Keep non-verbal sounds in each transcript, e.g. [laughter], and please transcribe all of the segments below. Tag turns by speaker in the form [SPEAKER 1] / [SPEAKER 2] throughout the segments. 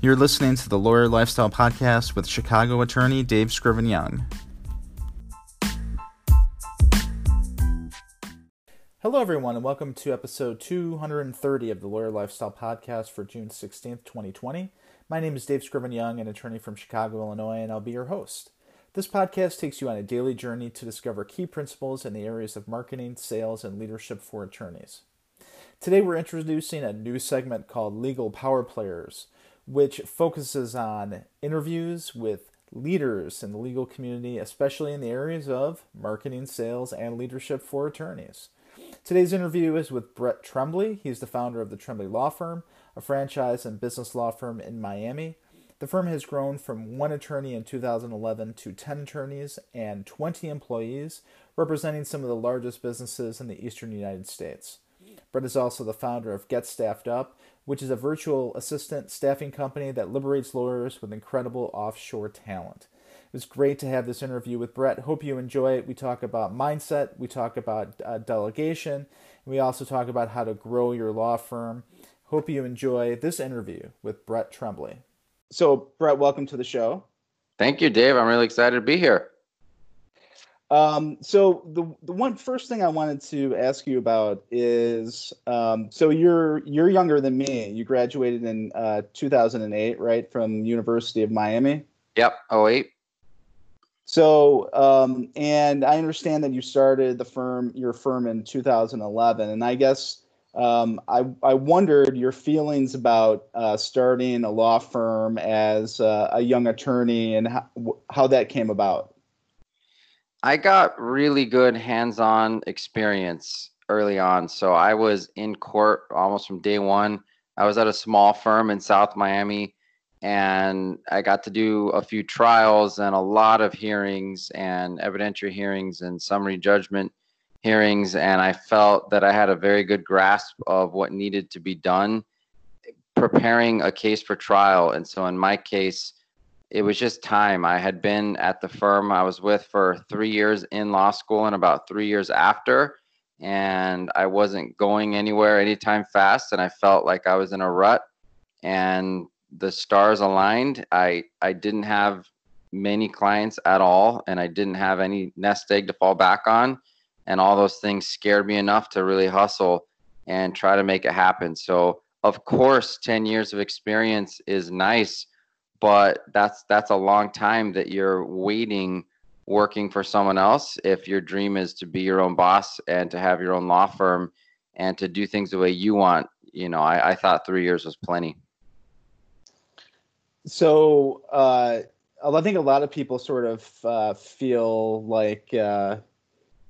[SPEAKER 1] You're listening to the Lawyer Lifestyle Podcast with Chicago attorney Dave Scriven Young. Hello, everyone, and welcome to episode 230 of the Lawyer Lifestyle Podcast for June 16th, 2020. My name is Dave Scriven Young, an attorney from Chicago, Illinois, and I'll be your host. This podcast takes you on a daily journey to discover key principles in the areas of marketing, sales, and leadership for attorneys. Today, we're introducing a new segment called Legal Power Players which focuses on interviews with leaders in the legal community, especially in the areas of marketing, sales, and leadership for attorneys. Today's interview is with Brett Trembly. He's the founder of the Trembly Law Firm, a franchise and business law firm in Miami. The firm has grown from one attorney in 2011 to 10 attorneys and 20 employees, representing some of the largest businesses in the eastern United States. Brett is also the founder of Get Staffed Up, which is a virtual assistant staffing company that liberates lawyers with incredible offshore talent. It was great to have this interview with Brett. Hope you enjoy it. We talk about mindset, we talk about uh, delegation, and we also talk about how to grow your law firm. Hope you enjoy this interview with Brett Trembly. So, Brett, welcome to the show.
[SPEAKER 2] Thank you, Dave. I'm really excited to be here.
[SPEAKER 1] Um, so the the one first thing I wanted to ask you about is um, so you're you're younger than me. You graduated in uh, 2008, right, from University of Miami.
[SPEAKER 2] Yep, 08.
[SPEAKER 1] So um, and I understand that you started the firm your firm in 2011, and I guess um, I I wondered your feelings about uh, starting a law firm as uh, a young attorney and how, how that came about.
[SPEAKER 2] I got really good hands-on experience early on. So I was in court almost from day one. I was at a small firm in South Miami and I got to do a few trials and a lot of hearings and evidentiary hearings and summary judgment hearings. And I felt that I had a very good grasp of what needed to be done preparing a case for trial. And so in my case, it was just time. I had been at the firm I was with for three years in law school and about three years after, and I wasn't going anywhere anytime fast, and I felt like I was in a rut. And the stars aligned. I I didn't have many clients at all, and I didn't have any nest egg to fall back on, and all those things scared me enough to really hustle and try to make it happen. So of course, ten years of experience is nice but that's that's a long time that you're waiting working for someone else if your dream is to be your own boss and to have your own law firm and to do things the way you want. You know i, I thought three years was plenty.
[SPEAKER 1] So uh, i think a lot of people sort of uh, feel like uh,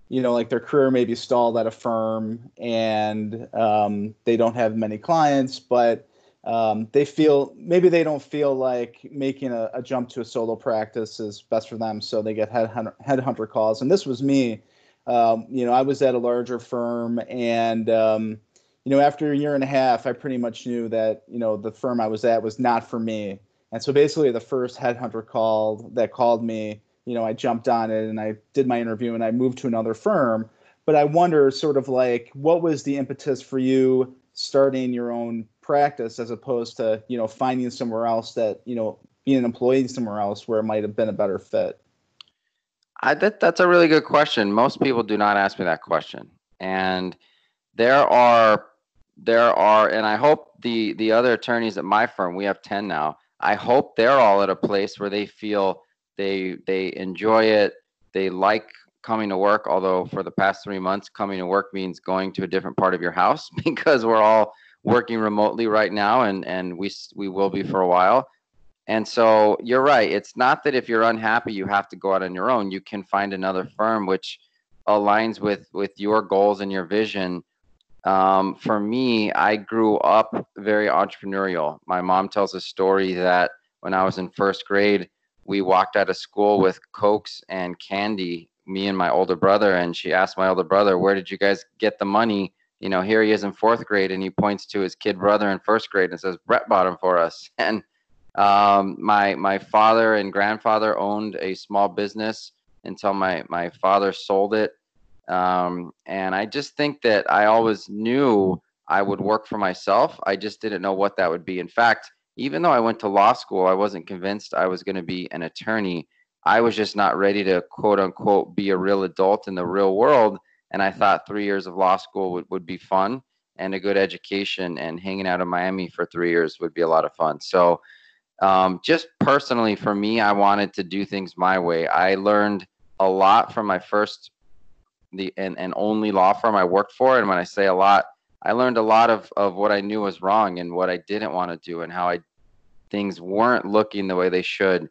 [SPEAKER 1] you know like their career may be stalled at a firm and um, they don't have many clients but um, they feel maybe they don't feel like making a, a, jump to a solo practice is best for them, so they get headhunter, headhunter calls. And this was me. Um, you know, I was at a larger firm, and um, you know, after a year and a half, I pretty much knew that you know the firm I was at was not for me. And so basically, the first headhunter call that called me, you know, I jumped on it and I did my interview and I moved to another firm. But I wonder, sort of like, what was the impetus for you starting your own practice as opposed to you know finding somewhere else that you know being an employee somewhere else where it might have been a better fit?
[SPEAKER 2] I, that, that's a really good question. Most people do not ask me that question. And there are there are and i hope the the other attorneys at my firm we have 10 now i hope they're all at a place where they feel they they enjoy it they like coming to work although for the past three months coming to work means going to a different part of your house [laughs] because we're all working remotely right now, and and we we will be for a while. And so you're right. It's not that if you're unhappy, you have to go out on your own. You can find another firm which aligns with with your goals and your vision. Um, for me, I grew up very entrepreneurial. My mom tells a story that when I was in first grade, we walked out of school with cokes and candy, me and my older brother, and she asked my older brother, "Where did you guys get the money you know, here he is in fourth grade and he points to his kid brother in first grade and says, Brett bought him for us. [laughs] And um, my my father and grandfather owned a small business until my my father sold it. Um, and I just think that I always knew I would work for myself. I just didn't know what that would be. In fact, even though I went to law school, I wasn't convinced I was going to be an attorney. I was just not ready to quote unquote be a real adult in the real world. And I thought three years of law school would, would be fun and a good education, and hanging out in Miami for three years would be a lot of fun. So, um, just personally for me, I wanted to do things my way. I learned a lot from my first the and, and only law firm I worked for. And when I say a lot, I learned a lot of, of what I knew was wrong and what I didn't want to do and how I things weren't looking the way they should.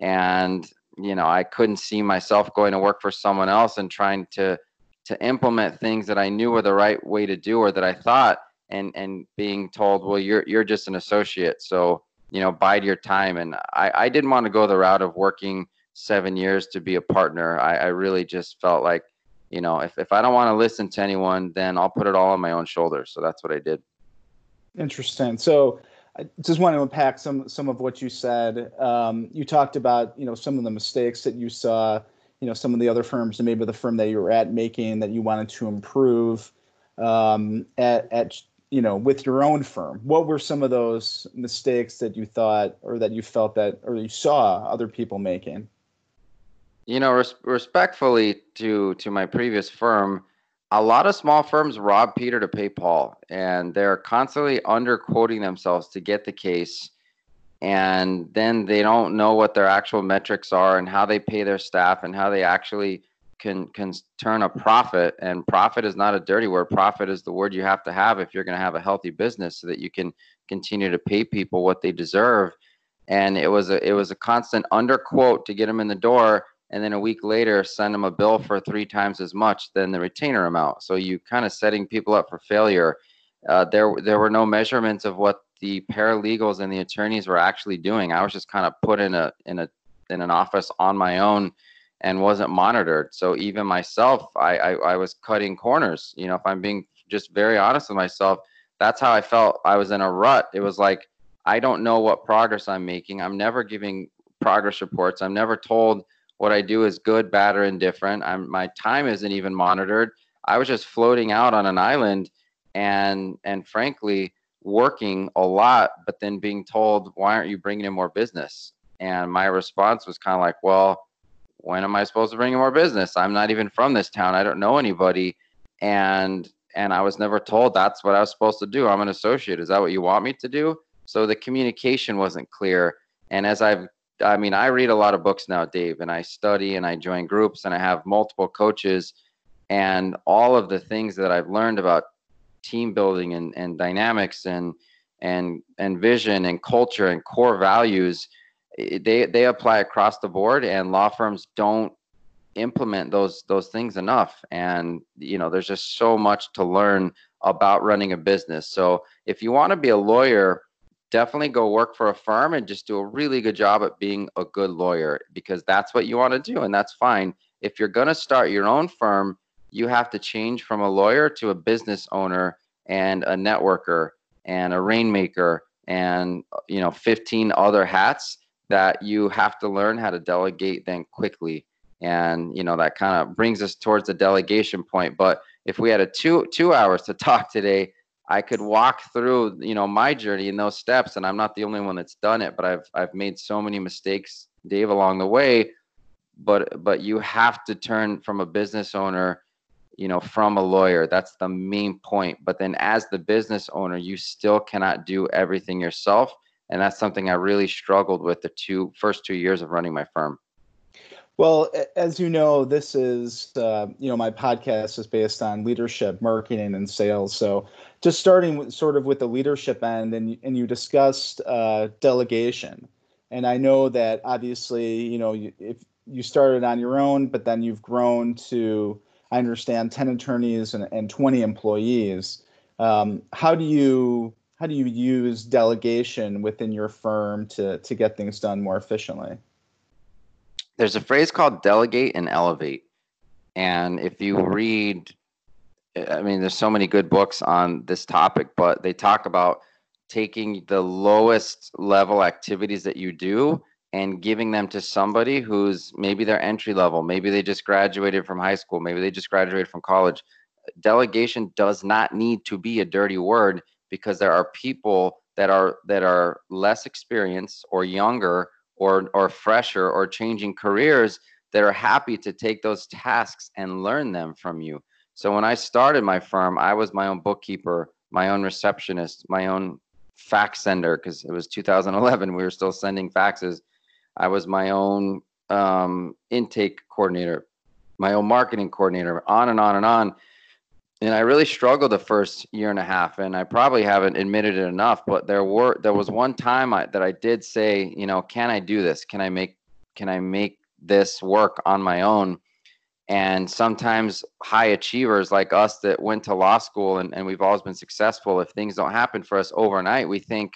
[SPEAKER 2] And, you know, I couldn't see myself going to work for someone else and trying to to implement things that I knew were the right way to do or that I thought and and being told, well, you're you're just an associate. So, you know, bide your time. And I, I didn't want to go the route of working seven years to be a partner. I, I really just felt like you know, if, if I don't want to listen to anyone, then I'll put it all on my own shoulders. So that's what I did.
[SPEAKER 1] Interesting. So I just want to unpack some some of what you said. Um, you talked about you know some of the mistakes that you saw, you know, some of the other firms and maybe the firm that you were at making that you wanted to improve um, at at you know with your own firm. What were some of those mistakes that you thought or that you felt that or you saw other people making?
[SPEAKER 2] You know, res- respectfully to to my previous firm, a lot of small firms rob Peter to pay Paul, and they're constantly underquoting themselves to get the case, and then they don't know what their actual metrics are and how they pay their staff and how they actually can can turn a profit. And profit is not a dirty word. Profit is the word you have to have if you're going to have a healthy business, so that you can continue to pay people what they deserve. And it was a it was a constant underquote to get them in the door and then a week later send them a bill for three times as much than the retainer amount. So you kind of setting people up for failure. Uh, there there were no measurements of what the paralegals and the attorneys were actually doing. I was just kind of put in a in a in an office on my own and wasn't monitored. So even myself, I, I, I was cutting corners. You know, if I'm being just very honest with myself, that's how I felt. I was in a rut. It was like I don't know what progress I'm making. I'm never giving progress reports. I'm never told what I do is good, bad, or indifferent. I'm my time isn't even monitored. I was just floating out on an island and and frankly working a lot, but then being told, why aren't you bringing in more business? And my response was kind of like, well, when am I supposed to bring in more business? I'm not even from this town. I don't know anybody. And and I was never told that's what I was supposed to do. I'm an associate. Is that what you want me to do? So the communication wasn't clear. And as I've I mean, I read a lot of books now, Dave, and I study and I join groups and I have multiple coaches. And all of the things that I've learned about team building and, and dynamics and and and vision and culture and core values, they they apply across the board. And law firms don't implement those those things enough. And you know, there's just so much to learn about running a business. So if you want to be a lawyer definitely go work for a firm and just do a really good job at being a good lawyer because that's what you want to do and that's fine. If you're going to start your own firm, you have to change from a lawyer to a business owner and a networker and a rainmaker and you know 15 other hats that you have to learn how to delegate then quickly and you know that kind of brings us towards the delegation point but if we had a two two hours to [laughs] talk today I could walk through, you know, my journey in those steps, and I'm not the only one that's done it. But I've I've made so many mistakes, Dave, along the way. But but you have to turn from a business owner, you know, from a lawyer. That's the main point. But then as the business owner, you still cannot do everything yourself, and that's something I really struggled with the two first two years of running my firm.
[SPEAKER 1] Well, as you know, this is, uh, you know, my podcast is based on leadership, marketing, and sales. So just starting with, sort of with the leadership end, and, and you discussed uh, delegation. And I know that obviously, you know, if you started on your own, but then you've grown to, I understand, 10 attorneys and, and 20 employees. Um, how do you how do you use delegation within your firm to to get things done more efficiently?
[SPEAKER 2] there's a phrase called delegate and elevate. And if you read, I mean, there's so many good books on this topic, but they talk about taking the lowest level activities that you do and giving them to somebody who's maybe they're entry level, maybe they just graduated from high school, maybe they just graduated from college. Delegation does not need to be a dirty word because there are people that are that are less experienced or younger or or fresher or changing careers that are happy to take those tasks and learn them from you. So when I started my firm, I was my own bookkeeper, my own receptionist, my own fax sender because it was 2011. We were still sending faxes. I was my own um, intake coordinator, my own marketing coordinator, on and on and on. And I really struggled the first year and a half, and I probably haven't admitted it enough. But there were there was one time I, that I did say, you know, can I do this? Can I make can I make this work on my own? And sometimes high achievers like us that went to law school and, and we've always been successful, if things don't happen for us overnight, we think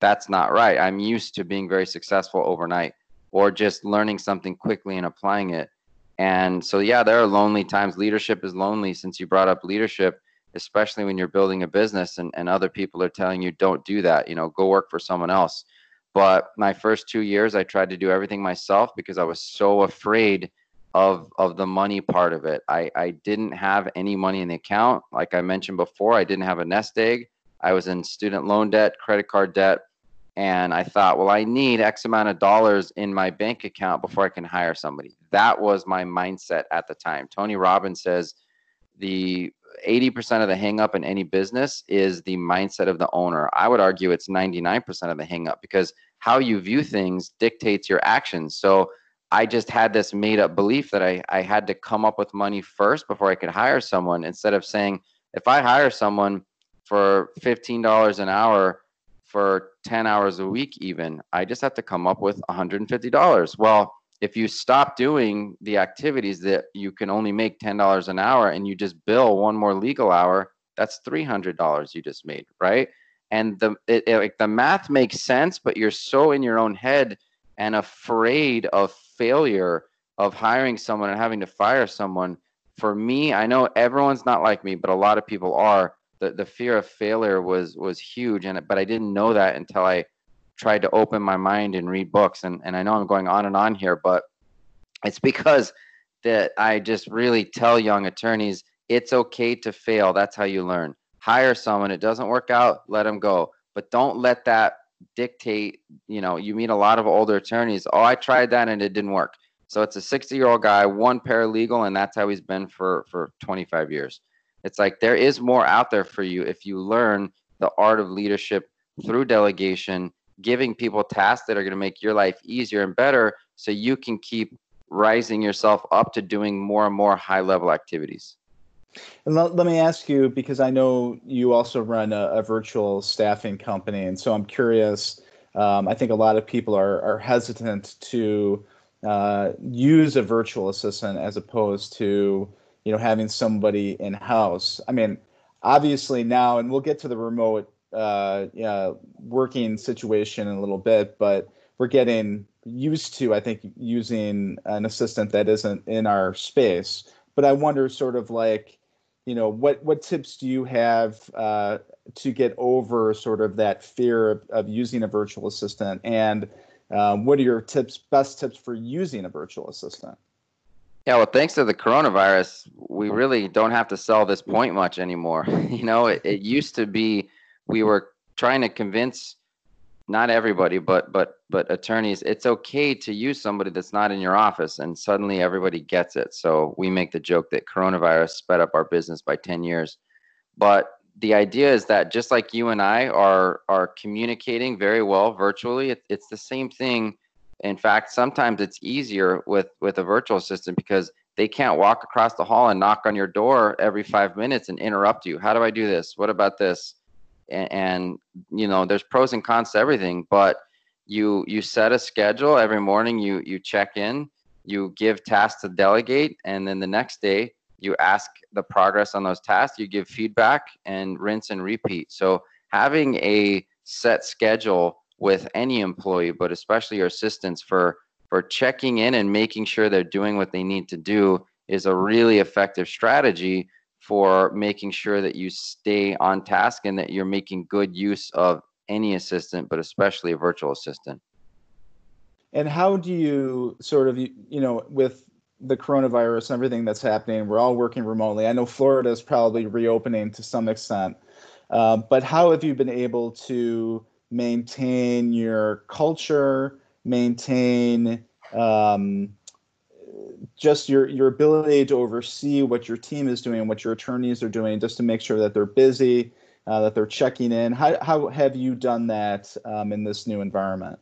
[SPEAKER 2] that's not right. I'm used to being very successful overnight or just learning something quickly and applying it. And so, yeah, there are lonely times. Leadership is lonely since you brought up leadership, especially when you're building a business and, and other people are telling you, don't do that, you know, go work for someone else. But my first two years, I tried to do everything myself because I was so afraid of of the money part of it. I, I didn't have any money in the account. Like I mentioned before, I didn't have a nest egg. I was in student loan debt, credit card debt, and I thought, well, I need X amount of dollars in my bank account before I can hire somebody. That was my mindset at the time. Tony Robbins says the 80% of the hangup in any business is the mindset of the owner. I would argue it's 99% of the hangup because how you view things dictates your actions. So I just had this made up belief that I, I had to come up with money first before I could hire someone instead of saying, if I hire someone for $15 an hour for 10 hours a week, even, I just have to come up with $150. Well, if you stop doing the activities that you can only make $10 an hour and you just bill one more legal hour, that's $300 you just made, right? And the it, it, like the math makes sense, but you're so in your own head and afraid of failure of hiring someone and having to fire someone for me i know everyone's not like me but a lot of people are the, the fear of failure was was huge and but i didn't know that until i tried to open my mind and read books and, and i know i'm going on and on here but it's because that i just really tell young attorneys it's okay to fail that's how you learn hire someone it doesn't work out let them go but don't let that dictate, you know, you meet a lot of older attorneys. Oh, I tried that and it didn't work. So it's a 60 year old guy, one paralegal, and that's how he's been for, for 25 years. It's like there is more out there for you if you learn the art of leadership through delegation, giving people tasks that are going to make your life easier and better so you can keep rising yourself up to doing more and more high level activities.
[SPEAKER 1] And let, let me ask you because I know you also run a, a virtual staffing company, and so I'm curious. Um, I think a lot of people are are hesitant to uh, use a virtual assistant as opposed to you know having somebody in house. I mean, obviously now, and we'll get to the remote uh, yeah, working situation in a little bit, but we're getting used to, I think, using an assistant that isn't in our space. But I wonder, sort of like, you know what what tips do you have uh, to get over sort of that fear of, of using a virtual assistant and um, what are your tips best tips for using a virtual assistant
[SPEAKER 2] yeah well thanks to the coronavirus we really don't have to sell this point much anymore [laughs] you know it, it used to be we were trying to convince not everybody, but but but attorneys, it's okay to use somebody that's not in your office, and suddenly everybody gets it. So we make the joke that coronavirus sped up our business by ten years, but the idea is that just like you and I are are communicating very well virtually, it, it's the same thing. In fact, sometimes it's easier with with a virtual assistant because they can't walk across the hall and knock on your door every five minutes and interrupt you. How do I do this? What about this? and, and you know there's pros and cons to everything but you you set a schedule every morning you you check in you give tasks to delegate and then the next day you ask the progress on those tasks you give feedback and rinse and repeat so having a set schedule with any employee but especially your assistants for for checking in and making sure they're doing what they need to do is a really effective strategy for making sure that you stay on task and that you're making good use of any assistant, but especially a virtual assistant.
[SPEAKER 1] And how do you sort of, you know, with the coronavirus and everything that's happening, we're all working remotely. I know Florida is probably reopening to some extent, uh, but how have you been able to maintain your culture, maintain um, just your your ability to oversee what your team is doing, what your attorneys are doing, just to make sure that they're busy, uh, that they're checking in. How how have you done that um, in this new environment?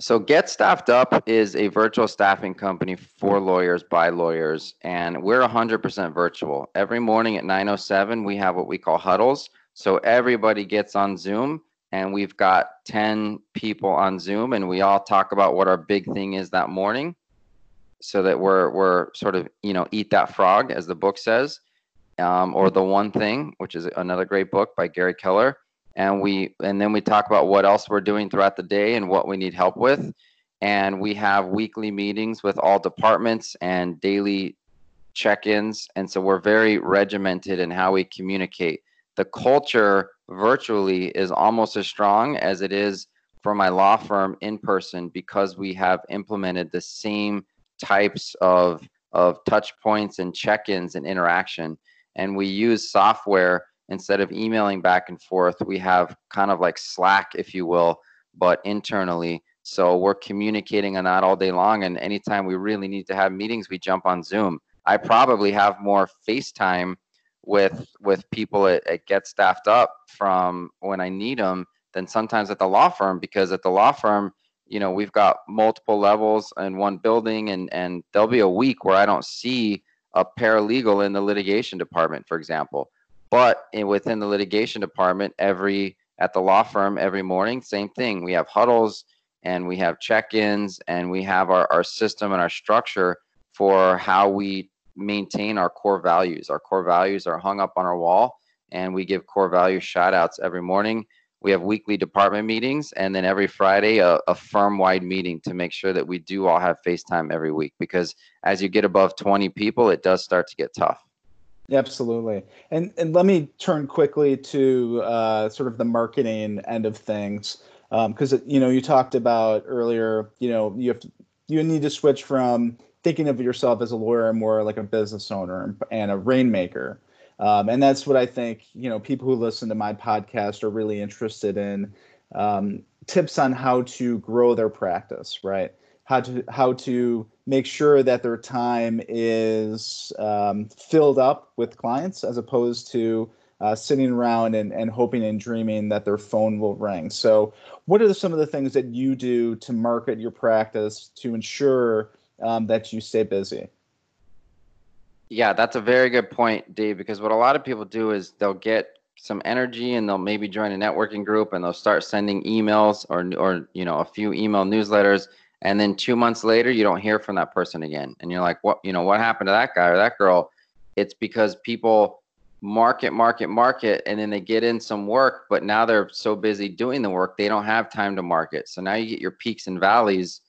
[SPEAKER 2] So Get Staffed Up is a virtual staffing company for lawyers by lawyers, and we're 100% virtual. Every morning at 9:07, we have what we call huddles. So everybody gets on Zoom, and we've got 10 people on Zoom, and we all talk about what our big thing is that morning, so that we're we're sort of you know eat that frog, as the book says, um, or the one thing, which is another great book by Gary Keller. And we and then we talk about what else we're doing throughout the day and what we need help with. And we have weekly meetings with all departments and daily check-ins. And so we're very regimented in how we communicate the culture virtually is almost as strong as it is for my law firm in person because we have implemented the same types of of touch points and check-ins and interaction and we use software instead of emailing back and forth, we have kind of like Slack, if you will, but internally. So we're communicating on that all day long. And anytime we really need to have meetings, we jump on Zoom. I probably have more FaceTime with with people at, at Get Staffed Up from when I need them than sometimes at the law firm because at the law firm, you know, we've got multiple levels in one building and and there'll be a week where I don't see a paralegal in the litigation department, for example. But in, within the litigation department, every at the law firm every morning, same thing. We have huddles and we have check-ins and we have our, our system and our structure for how we maintain our core values. Our core values are hung up on our wall and we give core value shout outs every morning. We have weekly department meetings and then every Friday a, a firm wide meeting to make sure that we do all have FaceTime every week because as you get above 20 people, it does start to get tough.
[SPEAKER 1] Absolutely. And and let me turn quickly to uh, sort of the marketing end of things because um, you know you talked about earlier. You know you have to, you need to switch from thinking of yourself as a lawyer more like a business owner and a rainmaker. Um, and that's what I think you know people who listen to my podcast are really interested in um, tips on how to grow their practice, right? How to how to make sure that their time is um, filled up with clients as opposed to uh, sitting around and, and hoping and dreaming that their phone will ring. So, what are some of the things that you do to market your practice to ensure um, that you stay busy?
[SPEAKER 2] Yeah, that's a very good point, Dave, because what a lot of people do is they'll get some energy and they'll maybe join a networking group and they'll start sending emails or or you know a few email newsletters. And then two months later you don't hear from that person again. And you're like what you know what happened to that guy or that girl? It's because people market market market and then they get in some work but now they're so busy doing the work they don't have time to market. So now you get your peaks and valleys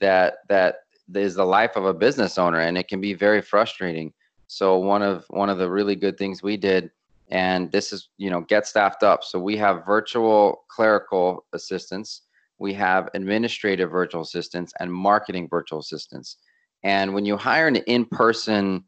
[SPEAKER 2] that that is the life of a business owner and it can be very frustrating so one of one of the really good things we did and this is you know get staffed up so we have virtual clerical assistants we have administrative virtual assistants and marketing virtual assistants. And when you hire an in-person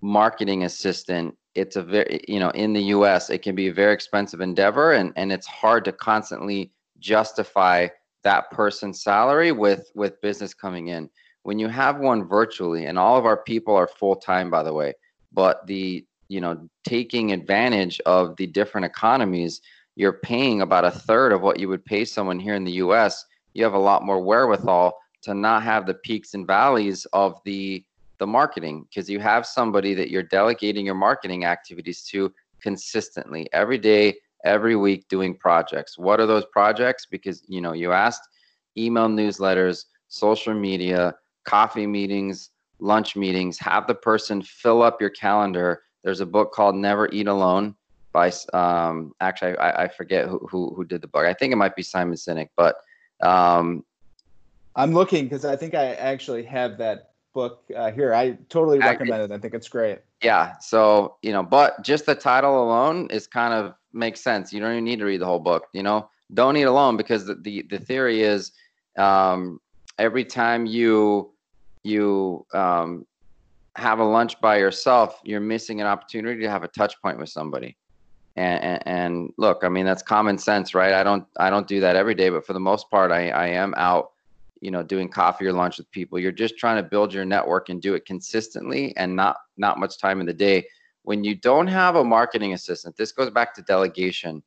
[SPEAKER 2] marketing assistant, it's a very, you know, in the US, it can be a very expensive endeavor and, and it's hard to constantly justify that person's salary with with business coming in. When you have one virtually, and all of our people are full time, by the way, but the you know taking advantage of the different economies you're paying about a third of what you would pay someone here in the US, you have a lot more wherewithal to not have the peaks and valleys of the the marketing because you have somebody that you're delegating your marketing activities to consistently every day every week doing projects. What are those projects? Because you know you asked email newsletters social media coffee meetings lunch meetings have the person fill up your calendar there's a book called never eat alone by um, actually I, I forget who, who, who did the book. I think it might be Simon Sinek, but um,
[SPEAKER 1] I'm looking because I think I actually have that book uh, here. I totally recommend it. I think it's great.
[SPEAKER 2] Yeah. So you know, but just the title alone is kind of makes sense. You don't even need to read the whole book. You know, don't eat alone because the the, the theory is um, every time you you um, have a lunch by yourself, you're missing an opportunity to have a touch point with somebody. And, and, and look, I mean that's common sense, right? I don't I don't do that every day, but for the most part, I I am out you know doing coffee or lunch with people. You're just trying to build your network and do it consistently and not not much time in the day. When you don't have a marketing assistant this goes back to delegation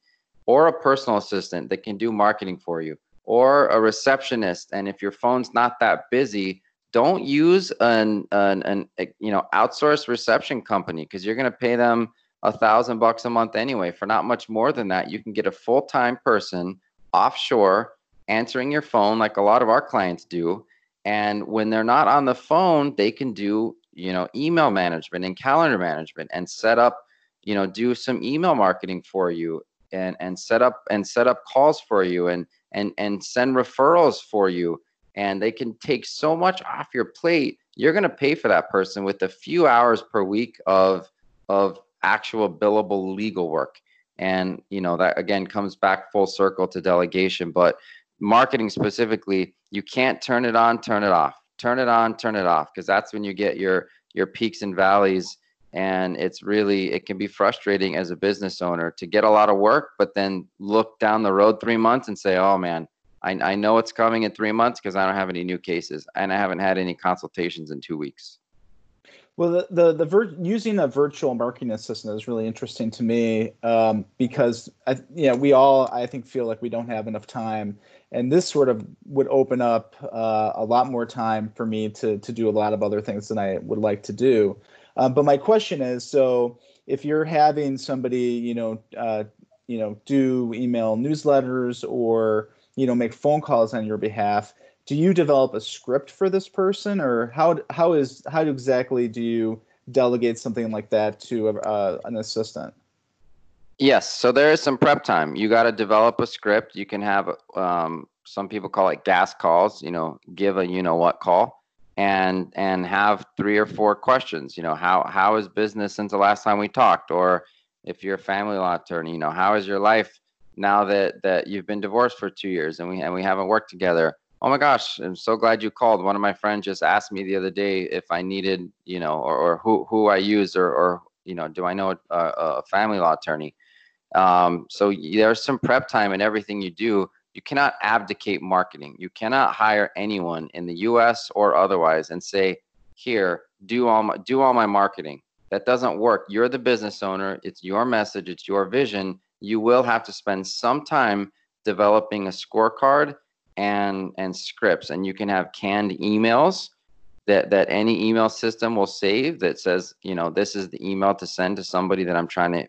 [SPEAKER 2] or a personal assistant that can do marketing for you or a receptionist and if your phone's not that busy don't use an an, an you know outsourced reception company because you're going to pay them a thousand bucks a month anyway for not much more than that. You can get a full-time person offshore answering your phone like a lot of our clients do. And when they're not on the phone they can do you know email management and calendar management and set up you know do some email marketing for you and and set up and set up calls for you and and and send referrals for you and they can take so much off your plate you're going to pay for that person with a few hours per week of of actual billable legal work and you know that again comes back full circle to delegation but marketing specifically, you can't turn it on, turn it off, turn it on, turn it off, because that's when you get your your peaks and valleys. And it's really it can be frustrating as a business owner to get a lot of work, but then look down the road three months and say, "Oh man, I, I know it's coming in three months because I don't have any new cases and I haven't had any consultations in two weeks."
[SPEAKER 1] Well, the the, the vir- using a virtual marketing assistant is really interesting to me um, because I, yeah, we all I think feel like we don't have enough time, and this sort of would open up uh, a lot more time for me to to do a lot of other things than I would like to do. Um, but my question is, so if you're having somebody, you know, uh, you know, do email newsletters or you know make phone calls on your behalf. Do you develop a script for this person or how how is how exactly do you delegate something like that to uh, an assistant?
[SPEAKER 2] Yes so there is some prep time. You got to develop a script. You can have um, some people call it gas calls you know give a you know what call and and have three or four questions. You know how how is business since the last time we talked? Or if you're a family law attorney you know how is your life now that that you've been divorced for two years and we and we haven't worked together Oh my gosh, I'm so glad you called. One of my friends just asked me the other day if I needed, you know, or, or who, who I use or, or, you know, do I know a, a family law attorney? Um, so there's some prep time in everything you do. You cannot abdicate marketing. You cannot hire anyone in the US or otherwise and say, here, do all my, do all my marketing. That doesn't work. You're the business owner. It's your message. It's your vision. You will have to spend some time developing a scorecard and and scripts. And you can have canned emails that that any email system will save that says you know this is the email to send to somebody that i'm trying to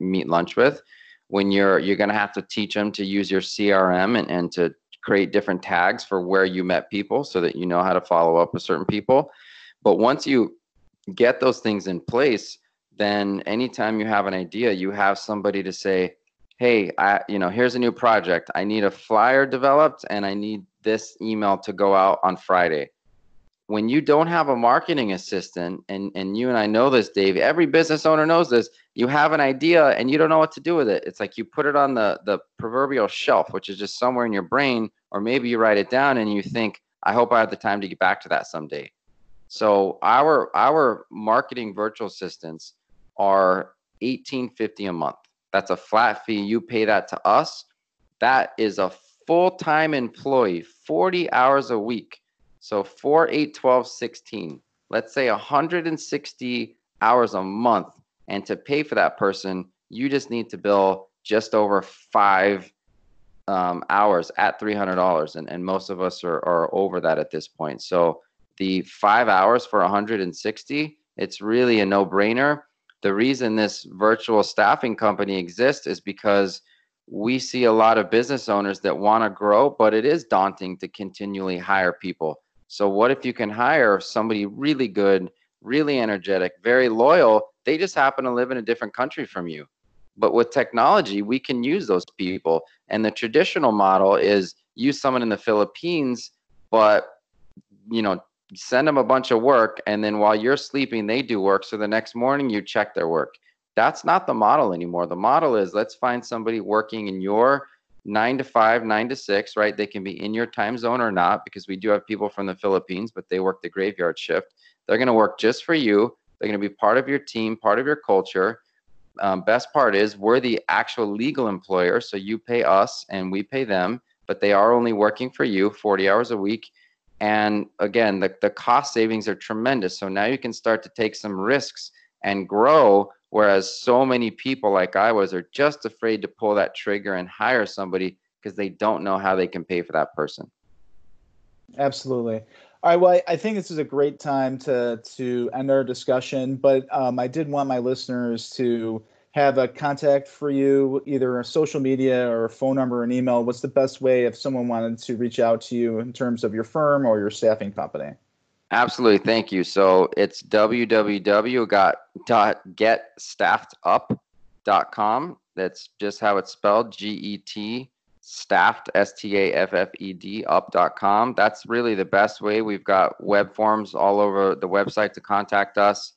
[SPEAKER 2] meet lunch with. When you're you're going to have to teach them to use your crm and, and to create different tags for where you met people so that you know how to follow up with certain people. But once you get those things in place then anytime you have an idea you have somebody to say hey, I, you know, here's a new project. I need a flyer developed and I need this email to go out on Friday. When you don't have a marketing assistant, and, and you and I know this, Dave, every business owner knows this, you have an idea and you don't know what to do with it. It's like you put it on the, the proverbial shelf, which is just somewhere in your brain, or maybe you write it down and you think, I hope I have the time to get back to that someday. So our our marketing virtual assistants are 1850 a month. That's a flat fee. You pay that to us. That is a full time employee, 40 hours a week. So 4, 8, 12, 16. Let's say 160 hours a month. And to pay for that person, you just need to bill just over five um, hours at $300. And, and most of us are, are over that at this point. So the five hours for 160, it's really a no brainer the reason this virtual staffing company exists is because we see a lot of business owners that want to grow, but it is daunting to continually hire people. So, what if you can hire somebody really good, really energetic, very loyal? They just happen to live in a different country from you. But with technology, we can use those people. And the traditional model is use someone in the Philippines, but you know, send them a bunch of work and then while you're sleeping they do work so the next morning you check their work. That's not the model anymore. The model is let's find somebody working in your nine to five nine to six right? They can be in your time zone or not because we do have people from the philippines but they work the graveyard shift. They're going to work just for you. They're going to be part of your team part of your culture. Um, best part is we're the actual legal employer. So you pay us and we pay them, but they are only working for you 40 hours a week. And again, the, the cost savings are tremendous. So now you can start to take some risks and grow. Whereas so many people, like I was, are just afraid to pull that trigger and hire somebody because they don't know how they can pay for that person.
[SPEAKER 1] Absolutely. All right. Well, I, think this is a great time to to end our discussion, but um, I did want my listeners to have a contact for you, either a social media or a phone number and email. What's the best way if someone wanted to reach out to you in terms of your firm or your staffing company?
[SPEAKER 2] Absolutely. Thank you. So it's www.getstaffedup.com. That's just how it's spelled G E T staffed s-t-a-f-f-e-d up.com that's really the best way we've got web forms all over the website to contact us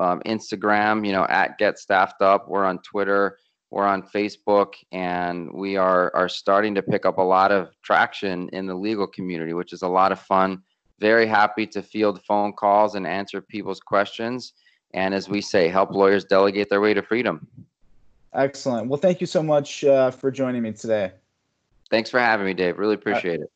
[SPEAKER 2] um, instagram you know at get staffed up. We're on twitter we're on facebook and we are are starting to pick up a lot of traction in the legal community which is a lot of fun. Very happy to field phone calls and answer people's questions. And as we say help lawyers delegate their way to freedom.
[SPEAKER 1] Excellent. Well thank you so much uh, for joining me today.
[SPEAKER 2] Thanks for having me, Dave. Really appreciate it.